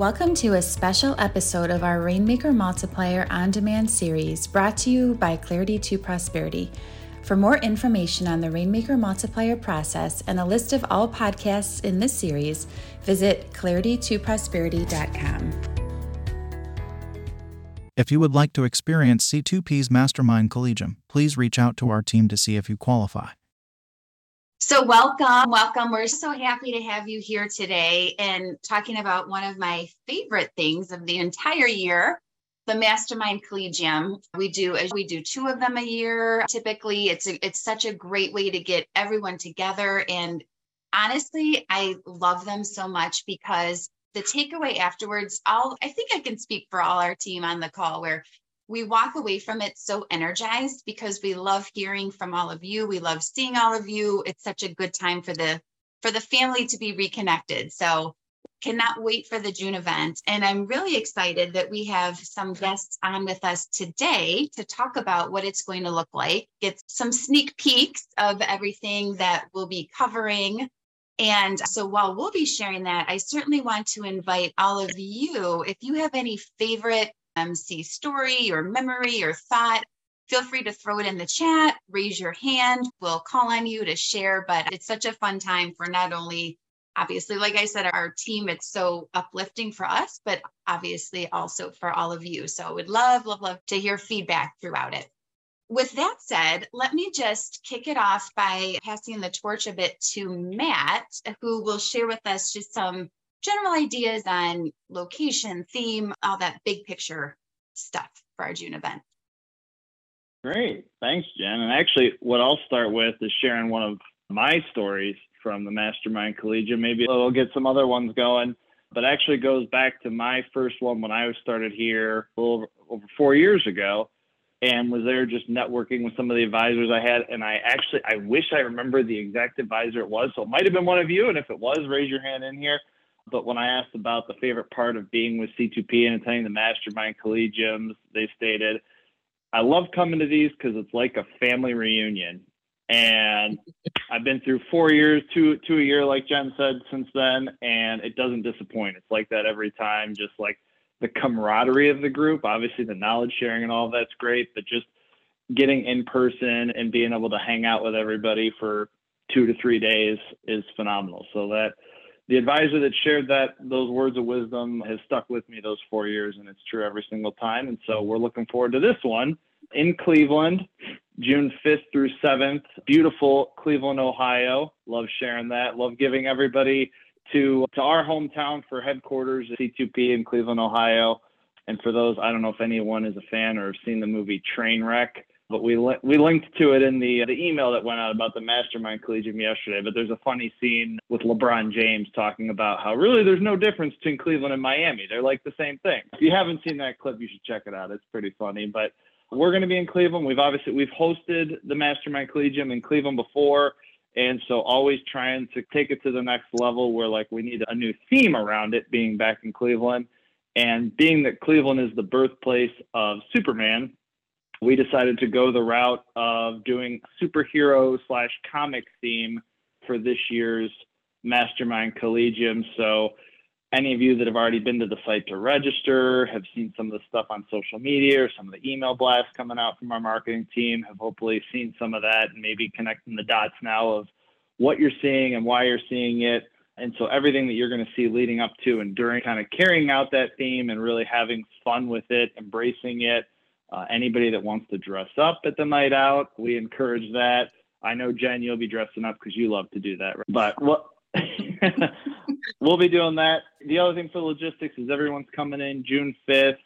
Welcome to a special episode of our Rainmaker Multiplier on Demand series brought to you by Clarity to Prosperity. For more information on the Rainmaker Multiplier process and a list of all podcasts in this series, visit claritytoprosperity.com. If you would like to experience C2P's Mastermind Collegium, please reach out to our team to see if you qualify. So, welcome, welcome. We're so happy to have you here today and talking about one of my favorite things of the entire year, the Mastermind Collegium. We do as we do two of them a year. Typically, it's a, it's such a great way to get everyone together and honestly, I love them so much because the takeaway afterwards, I'll I think I can speak for all our team on the call where we walk away from it so energized because we love hearing from all of you. We love seeing all of you. It's such a good time for the for the family to be reconnected. So cannot wait for the June event. And I'm really excited that we have some guests on with us today to talk about what it's going to look like, get some sneak peeks of everything that we'll be covering. And so while we'll be sharing that, I certainly want to invite all of you, if you have any favorite MC story or memory or thought, feel free to throw it in the chat, raise your hand. We'll call on you to share. But it's such a fun time for not only, obviously, like I said, our team, it's so uplifting for us, but obviously also for all of you. So I would love, love, love to hear feedback throughout it. With that said, let me just kick it off by passing the torch a bit to Matt, who will share with us just some general ideas on location, theme, all that big picture stuff for our June event. Great. Thanks, Jen. And actually, what I'll start with is sharing one of my stories from the Mastermind Collegium. Maybe it'll get some other ones going, but actually goes back to my first one when I started here over, over four years ago and was there just networking with some of the advisors I had. And I actually, I wish I remember the exact advisor it was. So it might have been one of you. And if it was, raise your hand in here. But when I asked about the favorite part of being with C2P and attending the mastermind collegiums, they stated, I love coming to these because it's like a family reunion. And I've been through four years, two two a year, like Jen said, since then, and it doesn't disappoint. It's like that every time, just like the camaraderie of the group. Obviously, the knowledge sharing and all that's great, but just getting in person and being able to hang out with everybody for two to three days is phenomenal. So that the advisor that shared that those words of wisdom has stuck with me those four years and it's true every single time. And so we're looking forward to this one in cleveland june 5th through 7th beautiful cleveland ohio. Love sharing that. Love giving everybody to to our hometown for headquarters c2p in cleveland ohio. And for those i don't know if anyone is a fan or have seen the movie trainwreck but we li- we linked to it in the the email that went out about the Mastermind Collegium yesterday. But there's a funny scene with LeBron James talking about how really there's no difference between Cleveland and Miami. They're like the same thing. If you haven't seen that clip, you should check it out. It's pretty funny. But we're going to be in Cleveland. We've obviously we've hosted the Mastermind Collegium in Cleveland before. And so always trying to take it to the next level where like we need a new theme around it being back in Cleveland. And being that Cleveland is the birthplace of Superman, we decided to go the route of doing superhero slash comic theme for this year's Mastermind Collegium. So, any of you that have already been to the site to register, have seen some of the stuff on social media or some of the email blasts coming out from our marketing team, have hopefully seen some of that and maybe connecting the dots now of what you're seeing and why you're seeing it. And so everything that you're going to see leading up to and during kind of carrying out that theme and really having fun with it, embracing it, uh, anybody that wants to dress up at the night out, we encourage that. I know Jen, you'll be dressing up because you love to do that. Right? But what we'll be doing that. The other thing for logistics is everyone's coming in June 5th.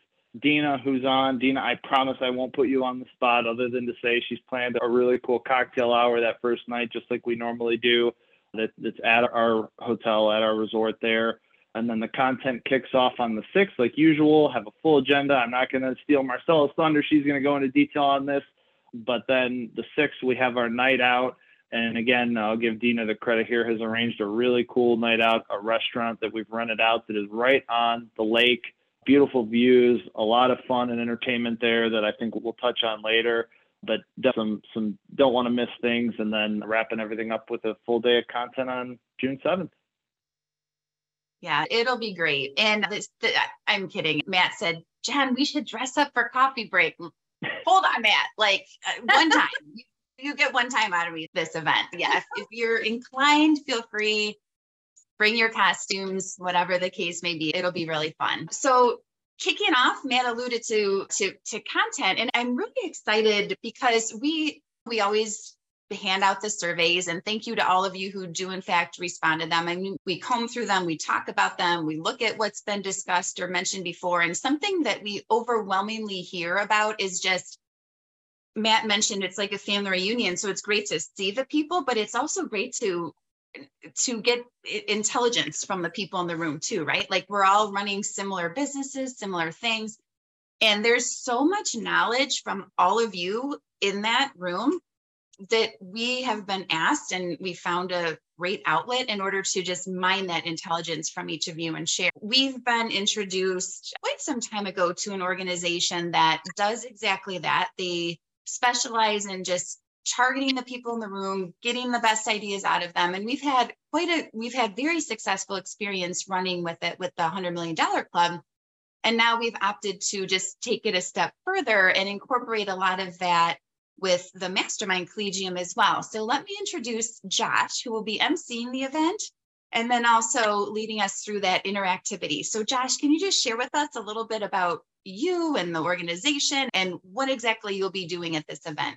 Dina, who's on, Dina, I promise I won't put you on the spot other than to say she's planned a really cool cocktail hour that first night, just like we normally do. That, that's at our hotel, at our resort there and then the content kicks off on the 6th like usual have a full agenda. I'm not going to steal marcella's thunder. She's going to go into detail on this. But then the 6th we have our night out. And again i'll give dina the credit here has arranged a really cool night out a restaurant that we've rented out that is right on the lake. Beautiful views a lot of fun and entertainment there that i think we'll touch on later. But some some don't want to miss things. And then wrapping everything up with a full day of content on june 7th Yeah, it'll be great. And this, the, I'm kidding. Matt said, Jen, we should dress up for coffee break. Hold on, Matt. Like uh, one time, you, you, get one time out of me this event. Yeah, if, if you're inclined, feel free. Bring your costumes, whatever the case may be. It'll be really fun. So kicking off, Matt alluded to to to content, and I'm really excited because we we always hand out the surveys and thank you to all of you who do in fact respond to them. I mean, we comb through them, we talk about them, we look at what's been discussed or mentioned before. And something that we overwhelmingly hear about is just Matt mentioned it's like a family reunion. So it's great to see the people, but it's also great to to get intelligence from the people in the room too, right? Like we're all running similar businesses, similar things. And there's so much knowledge from all of you in that room that we have been asked and we found a great outlet in order to just mine that intelligence from each of you and share. We've been introduced quite some time ago to an organization that does exactly that. They specialize in just targeting the people in the room, getting the best ideas out of them. And we've had quite a we've had very successful experience running with it with the 100 million dollar club. And now we've opted to just take it a step further and incorporate a lot of that with the Mastermind Collegium as well. So let me introduce Josh, who will be emceeing the event and then also leading us through that interactivity. So, Josh, can you just share with us a little bit about you and the organization and what exactly you'll be doing at this event?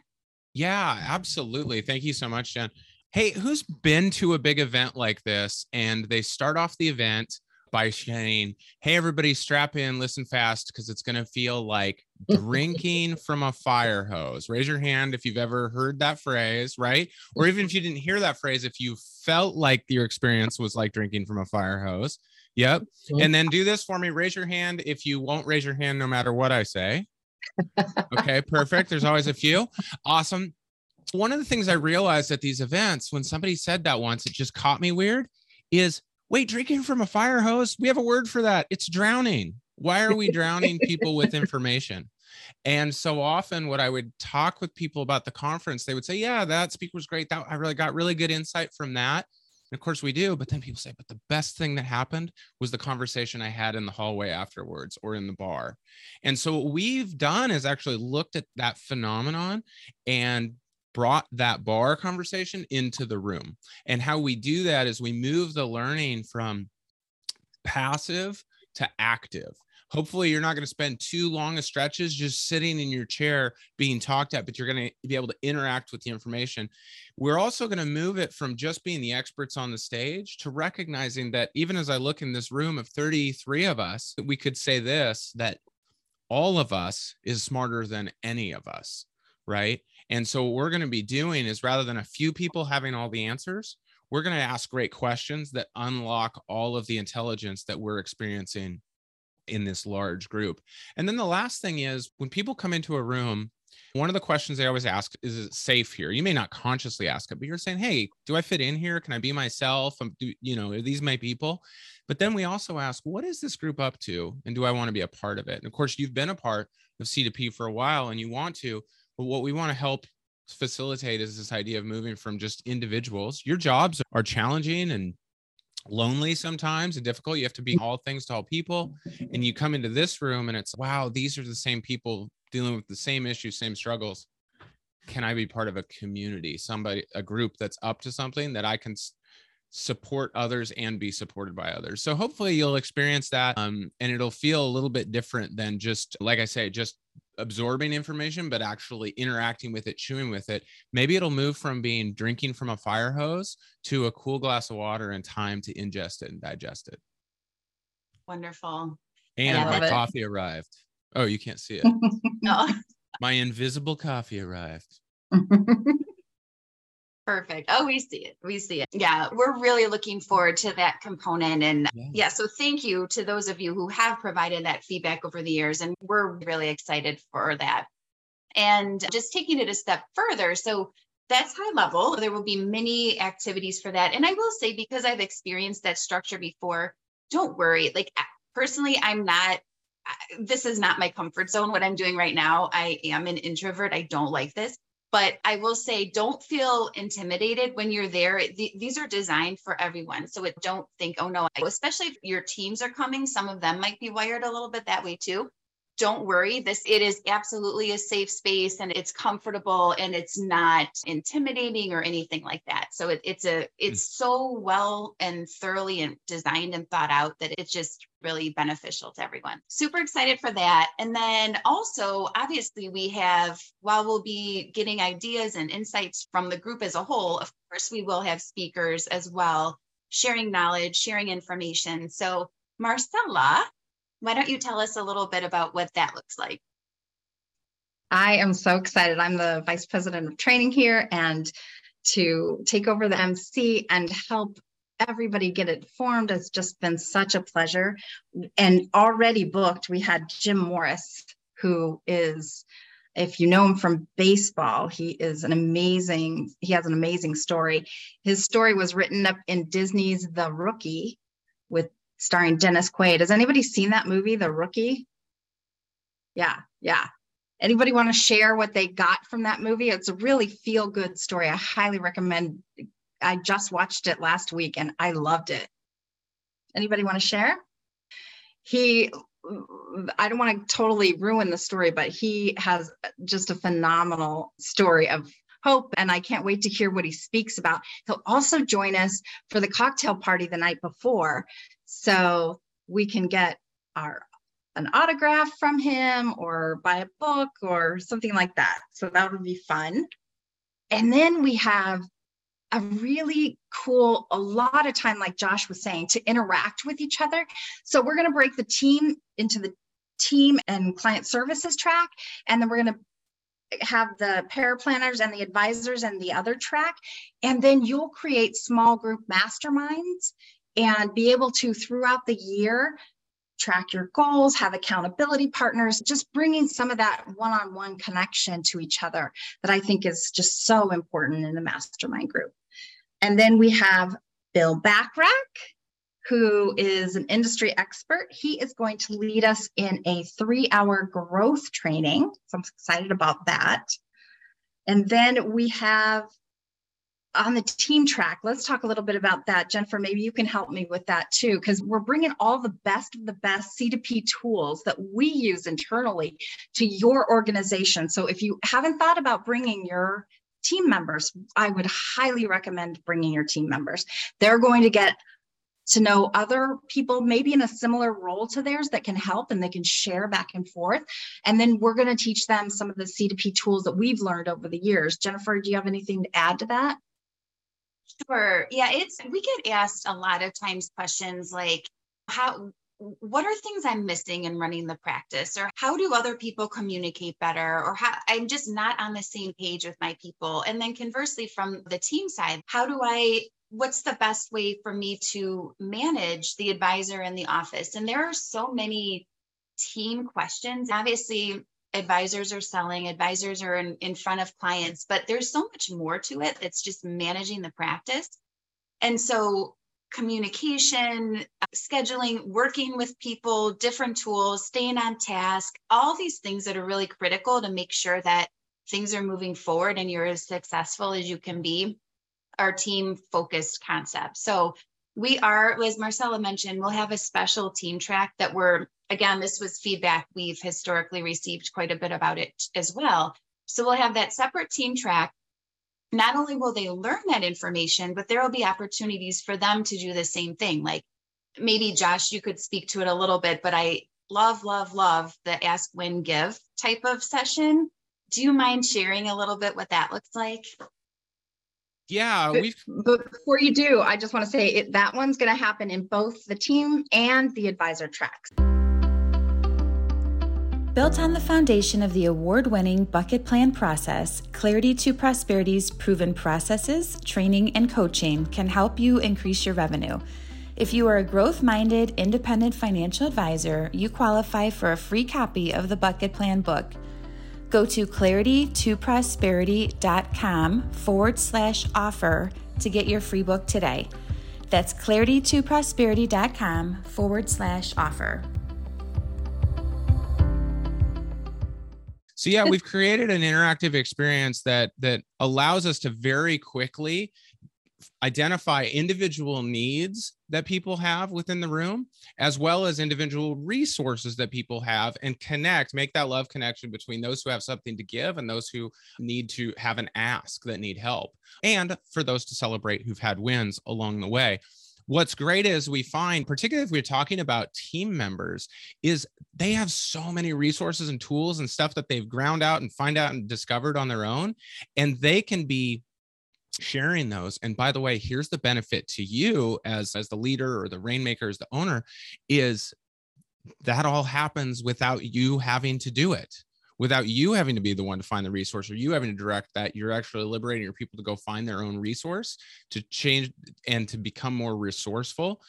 Yeah, absolutely. Thank you so much, Jen. Hey, who's been to a big event like this and they start off the event by saying, Hey, everybody, strap in, listen fast, because it's going to feel like drinking from a fire hose. Raise your hand if you've ever heard that phrase, right? Or even if you didn't hear that phrase, if you felt like your experience was like drinking from a fire hose. Yep. Mm-hmm. And then do this for me. Raise your hand if you won't raise your hand no matter what I say. Okay, perfect. There's always a few. Awesome. One of the things I realized at these events when somebody said that once, it just caught me weird is wait, drinking from a fire hose? We have a word for that. It's drowning. Why are we drowning people with information? And so often, what I would talk with people about the conference, they would say, Yeah, that speaker was great. That I really got really good insight from that. And of course, we do. But then people say, But the best thing that happened was the conversation I had in the hallway afterwards or in the bar. And so, what we've done is actually looked at that phenomenon and brought that bar conversation into the room. And how we do that is we move the learning from passive to active. Hopefully, you're not going to spend too long of stretches just sitting in your chair being talked at, but you're going to be able to interact with the information. We're also going to move it from just being the experts on the stage to recognizing that even as I look in this room of 33 of us, we could say this that all of us is smarter than any of us, right? And so, what we're going to be doing is rather than a few people having all the answers, we're going to ask great questions that unlock all of the intelligence that we're experiencing in this large group. And then the last thing is when people come into a room, one of the questions they always ask is, is it safe here? You may not consciously ask it, but you're saying, hey, do I fit in here? Can I be myself? Um, do, you know, are these my people? But then we also ask, what is this group up to? And do I want to be a part of it? And of course, you've been a part of C2P for a while and you want to, but what we want to help facilitate is this idea of moving from just individuals. Your jobs are challenging and lonely sometimes and difficult. You have to be all things to all people. And you come into this room and it's, wow, these are the same people dealing with the same issues, same struggles. Can I be part of a community, somebody, a group that's up to something that I can support others and be supported by others. So hopefully you'll experience that um, and it'll feel a little bit different than just like I say just absorbing information but actually interacting with it, chewing with it. Maybe it'll move from being drinking from a fire hose to a cool glass of water and time to ingest it and digest it. Wonderful. And my it. coffee arrived. Oh, you can't see it. no. Oh. My invisible coffee arrived. Perfect. Oh, we see it. We see it. Yeah, we're really looking forward to that component. And yeah. yeah. so thank you to those of you who have provided that feedback over the years. And we're really excited for that. And just taking it a step further. So that's high level. There will be many activities for that. And I will say, because I've experienced that structure before, don't worry. Like personally, I'm not, this is not my comfort zone, what I'm doing right now. I am an introvert. I don't like this But I will say, don't feel intimidated when you're there. Th- these are designed for everyone. So it, don't think, oh no, especially if your teams are coming, some of them might be wired a little bit that way too don't worry. This it is absolutely a safe space and it's comfortable and it's not intimidating or anything like that. So it, it's a it's mm. so well and thoroughly and designed and thought out that it's just really beneficial to everyone. Super excited for that. And then also obviously we have while we'll be getting ideas and insights from the group as a whole of course we will have speakers as well sharing knowledge sharing information. So marcella why don't you tell us a little bit about what that looks like? I am so excited. I'm the vice president of training here and to take over the MC and help everybody get it formed has just been such a pleasure. And already booked, we had Jim Morris, who is, if you know him from baseball, he is an amazing, he has an amazing story. His story was written up in Disney's The Rookie with starring Dennis Quaid. Has anybody seen that movie, The Rookie? Yeah, yeah. Anybody want to share what they got from that movie? It's a really feel good story. I highly recommend. I just watched it last week and I loved it. Anybody want to share? He, I don't want to totally ruin the story, but he has just a phenomenal story of hope and I can't wait to hear what he speaks about. He'll also join us for the cocktail party the night before so we can get our an autograph from him or buy a book or something like that. So that would be fun. And then we have a really cool, a lot of time, like Josh was saying, to interact with each other. So we're going to break the team into the team and client services track. And then we're going to have the paraplanners and the advisors and the other track. And then you'll create small group masterminds and be able to throughout the year track your goals, have accountability partners, just bringing some of that one on one connection to each other that I think is just so important in the mastermind group. And then we have Bill Bachrach, who is an industry expert. He is going to lead us in a three hour growth training. So I'm excited about that. And then we have on the team track, let's talk a little bit about that. Jennifer, maybe you can help me with that too, because we're bringing all the best of the best C2P tools that we use internally to your organization. So if you haven't thought about bringing your team members, I would highly recommend bringing your team members. They're going to get to know other people maybe in a similar role to theirs that can help and they can share back and forth and then we're going to teach them some of the c2p tools that we've learned over the years jennifer do you have anything to add to that Sure. Yeah, it's we get asked a lot of times questions like how what are things I'm missing in running the practice? or how do other people communicate better? or how I'm just not on the same page with my people. And then conversely from the team side how do I what's the best way for me to manage the advisor in the office? And there are so many team questions. Obviously advisors are selling, advisors are in, in front of clients, but there's so much more to it that's just managing the practice. And so communication, scheduling, working with people, different tools, staying on task, all these things that are really critical to make sure that things are moving forward and you're as successful as you can be are team focused concepts. So we are, as Marcella mentioned, we'll have a special team track that we're, again, this was feedback we've historically received quite a bit about it as well. So we'll have that separate team track. Not only will they learn that information, but there will be opportunities for them to do the same thing. Like maybe Josh, you could speak to it a little bit, but I love, love, love the ask, win, give type of session. Do you mind sharing a little bit what that looks like? Yeah, we But before you do, I just want to say it, that one's going to happen in both the team and the advisor tracks. Built on the foundation of the award winning bucket plan process, Clarity to Prosperity's proven processes, training, and coaching can help you increase your revenue. If you are a growth minded, independent financial advisor, you qualify for a free copy of the Bucket Plan book. Go to claritytoprosperity.com forward slash offer to get your free book today. That's claritytoprosperity.com forward slash offer. So yeah, we've created an interactive experience that that allows us to very quickly identify individual needs that people have within the room as well as individual resources that people have and connect make that love connection between those who have something to give and those who need to have an ask that need help and for those to celebrate who've had wins along the way. What's great is we find particularly if we're talking about team members is they have so many resources and tools and stuff that they've ground out and find out and discovered on their own and they can be sharing those and by the way here's the benefit to you as as the leader or the rainmaker as the owner is that all happens without you having to do it without you having to be the one to find the resource or you having to direct that you're actually liberating your people to go find their own resource to change and to become more resourceful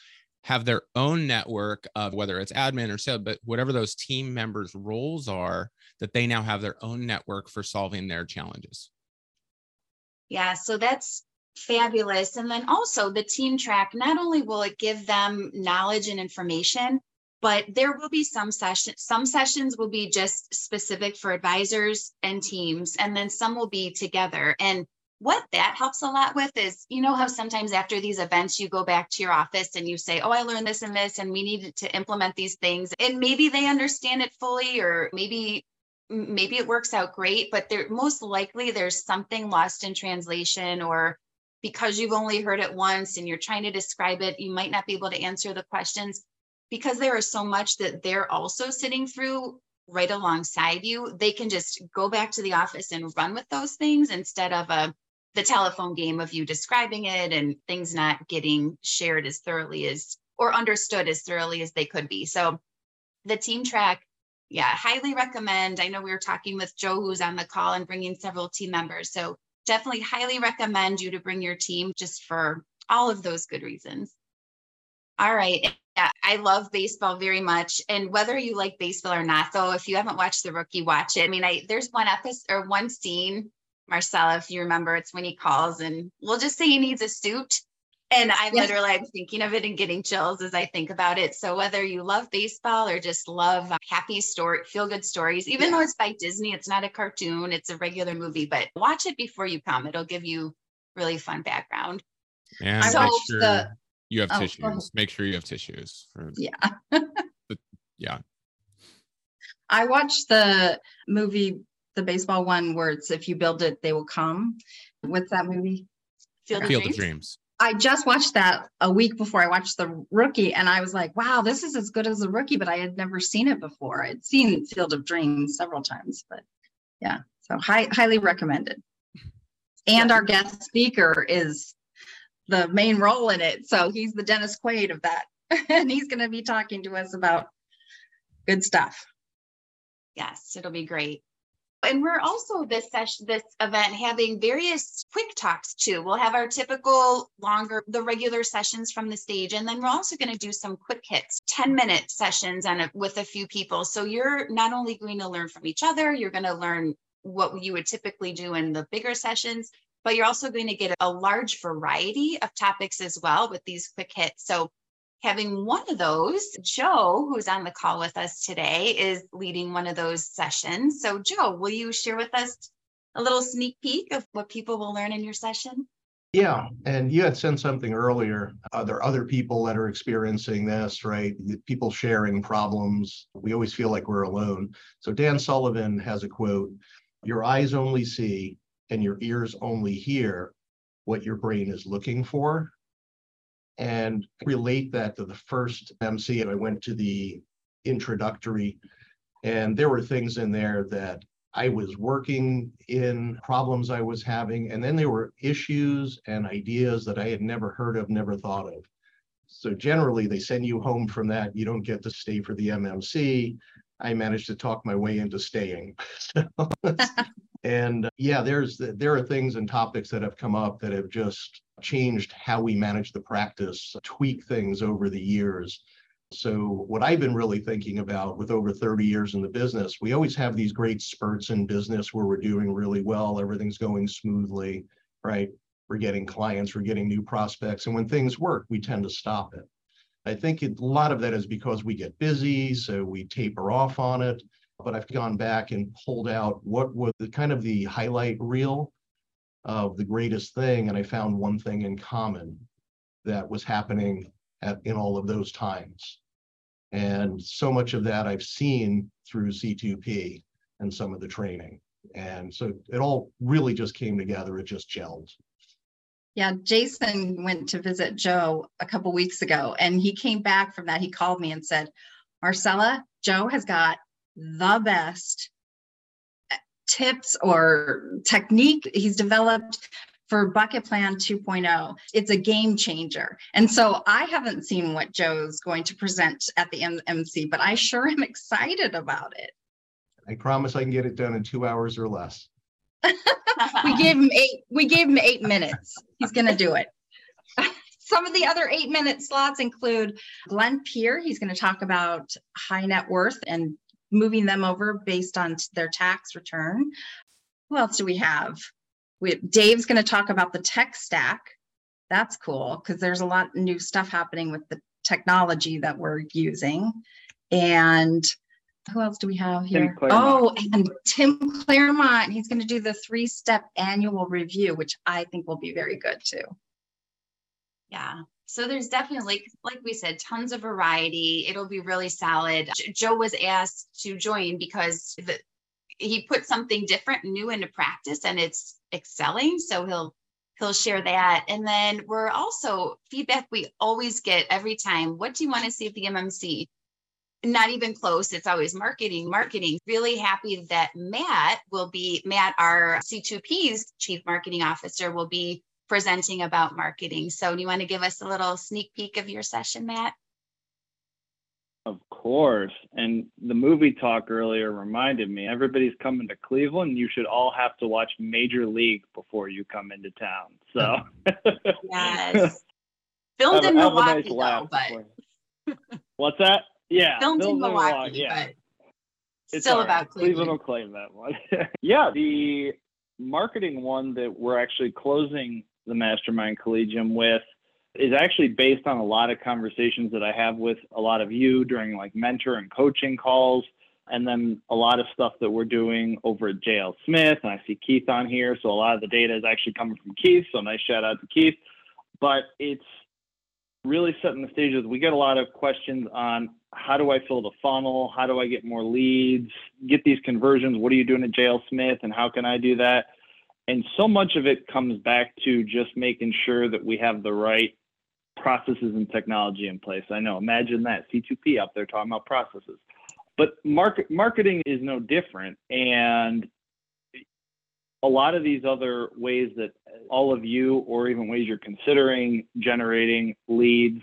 have their own network of whether it's admin or sales but whatever those team members roles are that they now have their own network for solving their challenges yeah, so that's fabulous. And then also the team track, not only will it give them knowledge and information, but there will be some sessions, some sessions will be just specific for advisors and teams, and then some will be together. And what that helps a lot with is, you know, how sometimes after these events, you go back to your office and you say, Oh, I learned this and this, and we need to implement these things. And maybe they understand it fully, or maybe maybe it works out great, but there most likely there's something lost in translation or because you've only heard it once and you're trying to describe it, you might not be able to answer the questions because there is so much that they're also sitting through right alongside you. They can just go back to the office and run with those things instead of a uh, the telephone game of you describing it and things not getting shared as thoroughly as or understood as thoroughly as they could be. So the team track yeah, highly recommend. I know we were talking with Joe, who's on the call, and bringing several team members. So definitely highly recommend you to bring your team just for all of those good reasons. All right. Yeah, I love baseball very much. And whether you like baseball or not, though, if you haven't watched The Rookie, watch it. I mean, I there's one episode or one scene, Marcella, if you remember, it's when he calls and we'll just say he needs a suit and I'm yes. literally I'm thinking of it and getting chills as I think about it. So whether you love baseball or just love happy story, feel good stories, even yeah. though it's by Disney, it's not a cartoon, it's a regular movie, but watch it before you come. It'll give you really fun background. And so make sure the, you have oh, tissues. Make sure you have tissues. For yeah. the, yeah. I watched the movie, the baseball one where it's if you build it, they will come. What's that movie? Field, Field of Dreams. Of Dreams. I just watched that a week before I watched the rookie, and I was like, wow, this is as good as the rookie, but I had never seen it before. I'd seen Field of Dreams several times, but yeah, so high, highly recommended. And our guest speaker is the main role in it. So he's the Dennis Quaid of that. and he's going to be talking to us about good stuff. Yes, it'll be great. And we're also this session, this event having various quick talks too. We'll have our typical longer, the regular sessions from the stage, and then we're also going to do some quick hits, 10 minute sessions on a, with a few people. So you're not only going to learn from each other, you're going to learn what you would typically do in the bigger sessions, but you're also going to get a large variety of topics as well with these quick hits. So having one of those. Joe, who's on the call with us today, is leading one of those sessions. So, Joe, will you share with us a little sneak peek of what people will learn in your session? Yeah, and you had sent something earlier. Uh, are there other people that are experiencing this, right? People sharing problems. We always feel like we're alone. So Dan Sullivan has a quote Your eyes only see and your ears only hear what your brain is looking for and relate that to the first MC. I went to the introductory, and there were things in there that I was working in, problems I was having, and then there were issues and ideas that I had never heard of, never thought of. So generally, they send you home from that. You don't get to stay for the MMC. I managed to talk my way into staying. and yeah, there's there are things and topics that have come up that have just changed how we manage the practice, tweak things over the years. So, what I've been really thinking about with over 30 years in the business, we always have these great spurts in business where we're doing really well, everything's going smoothly, right? We're getting clients, we're getting new prospects. And when things work, we tend to stop it. I think a lot of that is because we get busy, so we taper off on it. but I've gone back and pulled out what was the kind of the highlight reel of the greatest thing, and I found one thing in common that was happening at in all of those times. And so much of that I've seen through C2P and some of the training. And so it all really just came together. It just gelled. Yeah, Jason went to visit Joe a couple weeks ago and he came back from that. He called me and said, Marcella, Joe has got the best tips or technique he's developed for Bucket Plan 2.0. It's a game changer. And so I haven't seen what Joe's going to present at the MMC, but I sure am excited about it. I promise I can get it done in two hours or less. we gave him eight, we gave him eight minutes. He's gonna do it. Some of the other eight minute slots include Glenn Peer. He's going to talk about high net worth and moving them over based on their tax return. Who else do we have? We, Dave's going to talk about the tech stack. That's cool because there's a lot of new stuff happening with the technology that we're using. And who else do we have here? Oh, and Tim Claremont. He's going to do the three step annual review, which I think will be very good too. Yeah. So there's definitely, like we said, tons of variety. It'll be really solid. Joe was asked to join because the, he put something different new into practice and it's excelling. So he'll he'll share that. And then we're also feedback we always get every time. What do you want to see at the MMC? not even close. It's always marketing, marketing. Really happy that Matt will be, Matt, our C2P's chief marketing officer, will be presenting about marketing. So, do you want to give us a little sneak peek of your session, Matt? Of course. And the movie talk earlier reminded me everybody's coming to Cleveland. You should all have to watch Major League before you come into town. So, yes. Filmed in Milwaukee, though, but. What's that? Yeah, filmed in Milwaukee, yeah. but it's still about Cleveland. Cleveland will claim that one. yeah, the marketing one that we're actually closing the Mastermind Collegium with is actually based on a lot of conversations that I have with a lot of you during like mentor and coaching calls, and then a lot of stuff that we're doing over at JL Smith. And I see Keith on here, so a lot of the data is actually coming from Keith. So nice shout out to Keith. But it's really setting the stages. We get a lot of questions on how do I fill the funnel? How do I get more leads? Get these conversions? What are you doing at JL Smith and how can I do that? And so much of it comes back to just making sure that we have the right processes and technology in place. I know, imagine that C2P up there talking about processes. But market marketing is no different. And a lot of these other ways that all of you, or even ways you're considering generating leads,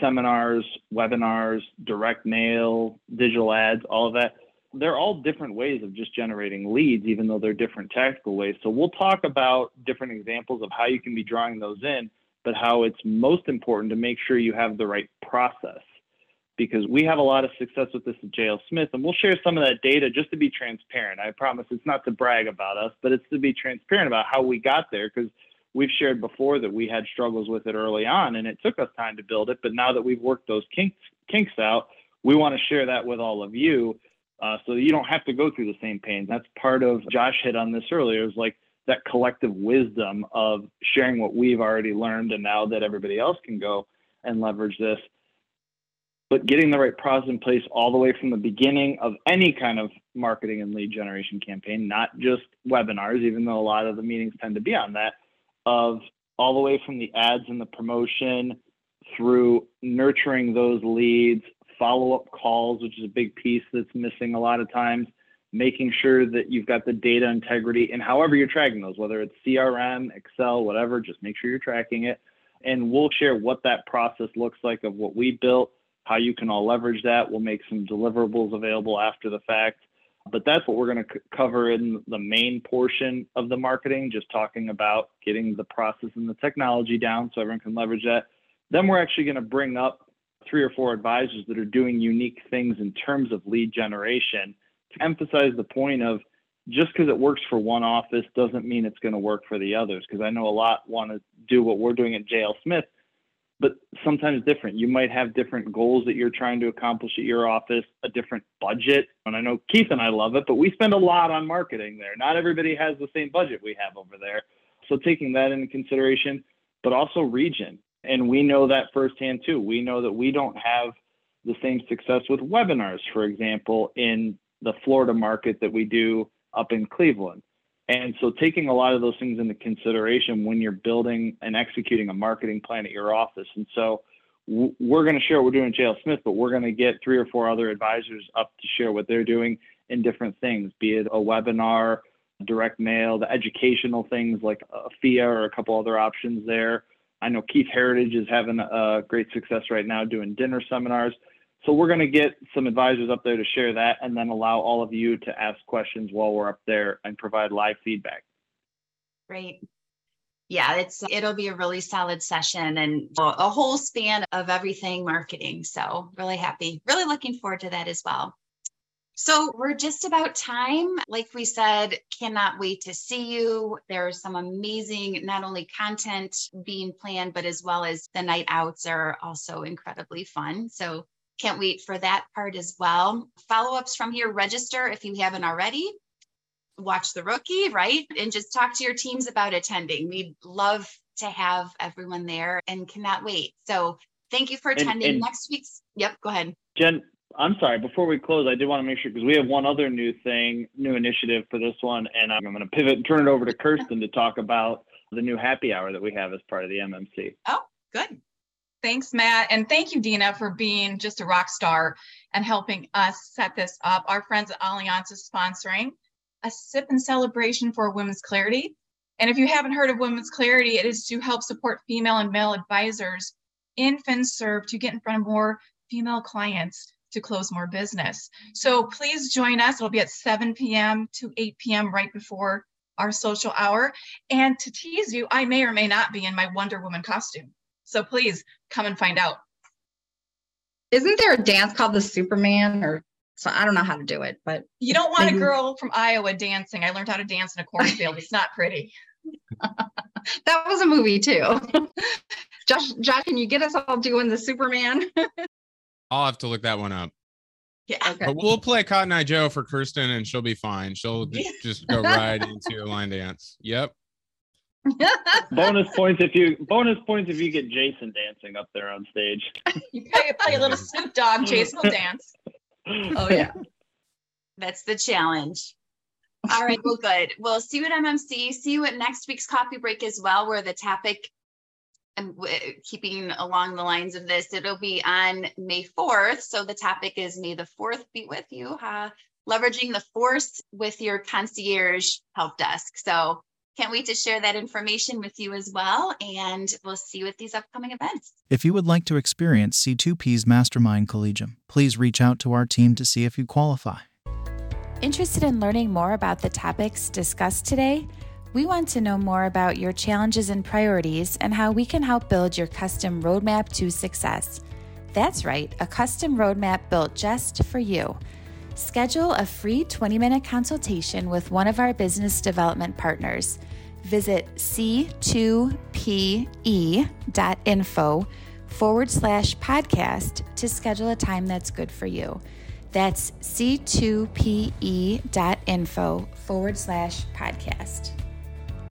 seminars, webinars, direct mail, digital ads, all of that, they're all different ways of just generating leads, even though they're different tactical ways. So we'll talk about different examples of how you can be drawing those in, but how it's most important to make sure you have the right process because we have a lot of success with this at JL Smith, and we'll share some of that data just to be transparent. I promise it's not to brag about us, but it's to be transparent about how we got there because we've shared before that we had struggles with it early on, and it took us time to build it. But now that we've worked those kinks kinks out, we want to share that with all of you, uh, so you don't have to go through the same pain. That's part of Josh hit on this earlier. Is like that collective wisdom of sharing what we've already learned, and now that everybody else can go and leverage this but getting the right process in place all the way from the beginning of any kind of marketing and lead generation campaign, not just webinars, even though a lot of the meetings tend to be on that, of all the way from the ads and the promotion through nurturing those leads, follow up calls, which is a big piece that's missing a lot of times, making sure that you've got the data integrity and however you're tracking those, whether it's CRM, Excel, whatever, just make sure you're tracking it. And we'll share what that process looks like of what we built how you can all leverage that. We'll make some deliverables available after the fact. But that's what we're going to c- cover in the main portion of the marketing, just talking about getting the process and the technology down so everyone can leverage that. Then we're actually going to bring up three or four advisors that are doing unique things in terms of lead generation to emphasize the point of just because it works for one office doesn't mean it's going to work for the others. Because I know a lot want to do what we're doing at JL Smith, but sometimes different. You might have different goals that you're trying to accomplish at your office, a different budget. And I know Keith and I love it, but we spend a lot on marketing there. Not everybody has the same budget we have over there. So taking that into consideration, but also region. And we know that firsthand too. We know that we don't have the same success with webinars, for example, in the Florida market that we do up in Cleveland. And so taking a lot of those things into consideration when you're building and executing a marketing plan at your office. And so we're going to share what we're doing at JL Smith, but we're going to get three or four other advisors up to share what they're doing in different things, be it a webinar, direct mail, the educational things like a FIA or a couple other options there. I know Keith Heritage is having a great success right now doing dinner seminars. So we're going to get some advisors up there to share that and then allow all of you to ask questions while we're up there and provide live feedback. Great. Yeah, it's it'll be a really solid session and a whole span of everything marketing. So really happy, really looking forward to that as well. So we're just about time. Like we said, cannot wait to see you. There's some amazing, not only content being planned, but as well as the night outs are also incredibly fun. So can't wait for that part as well. Follow ups from here, register if you haven't already. Watch the rookie, right? And just talk to your teams about attending. We'd love to have everyone there and cannot wait. So thank you for attending and, and next week's. Yep, go ahead. Jen, I'm sorry, before we close, I did want to make sure because we have one other new thing, new initiative for this one, and I'm going to pivot and turn it over to Kirsten to talk about the new happy hour that we have as part of the MMC. Oh, good. Thanks, Matt. And thank you, Dina, for being just a rock star and helping us set this up. Our friends at Allianz is sponsoring a sip and celebration for women's clarity. And if you haven't heard of Women's Clarity, it is to help support female and male advisors in FinServ to get in front of more female clients to close more business. So please join us. It'll be at 7 p.m. to 8 p.m. right before our social hour. And to tease you, I may or may not be in my Wonder Woman costume. So please come and find out. Isn't there a dance called the Superman or so I don't know how to do it, but you don't want maybe... a girl from Iowa dancing. I learned how to dance in a cornfield. it's not pretty. that was a movie too. Josh, Josh, can you get us all doing the Superman? I'll have to look that one up. Yeah. Okay. But we'll play Cotton Eye Joe for Kirsten and she'll be fine. She'll just go right into a line dance. Yep. bonus points if you bonus points if you get Jason dancing up there on stage. You pay, pay a little Snoop Dogg, Jason will dance. Oh yeah. That's the challenge. All right, well, good. We'll see you at MMC. See you at next week's coffee break as well, where the topic, and eh, keeping along the lines of this, it'll be on May 4th. So the topic is May the 4th be with you, huh? leveraging the force with your concierge help desk. So can't wait to share that information with you as well. And we'll see you at these upcoming events. If you would like to experience C2P's Mastermind Collegium, please reach out to our team to see if you qualify. Interested in learning more about the topics discussed today? We want to know more about your challenges and priorities and how we can help build your custom roadmap to success. That's right, a custom roadmap built just for you. Schedule a free 20 minute consultation with one of our business development partners. Visit c2pe.info forward slash podcast to schedule a time that's good for you. That's c2pe.info forward slash podcast.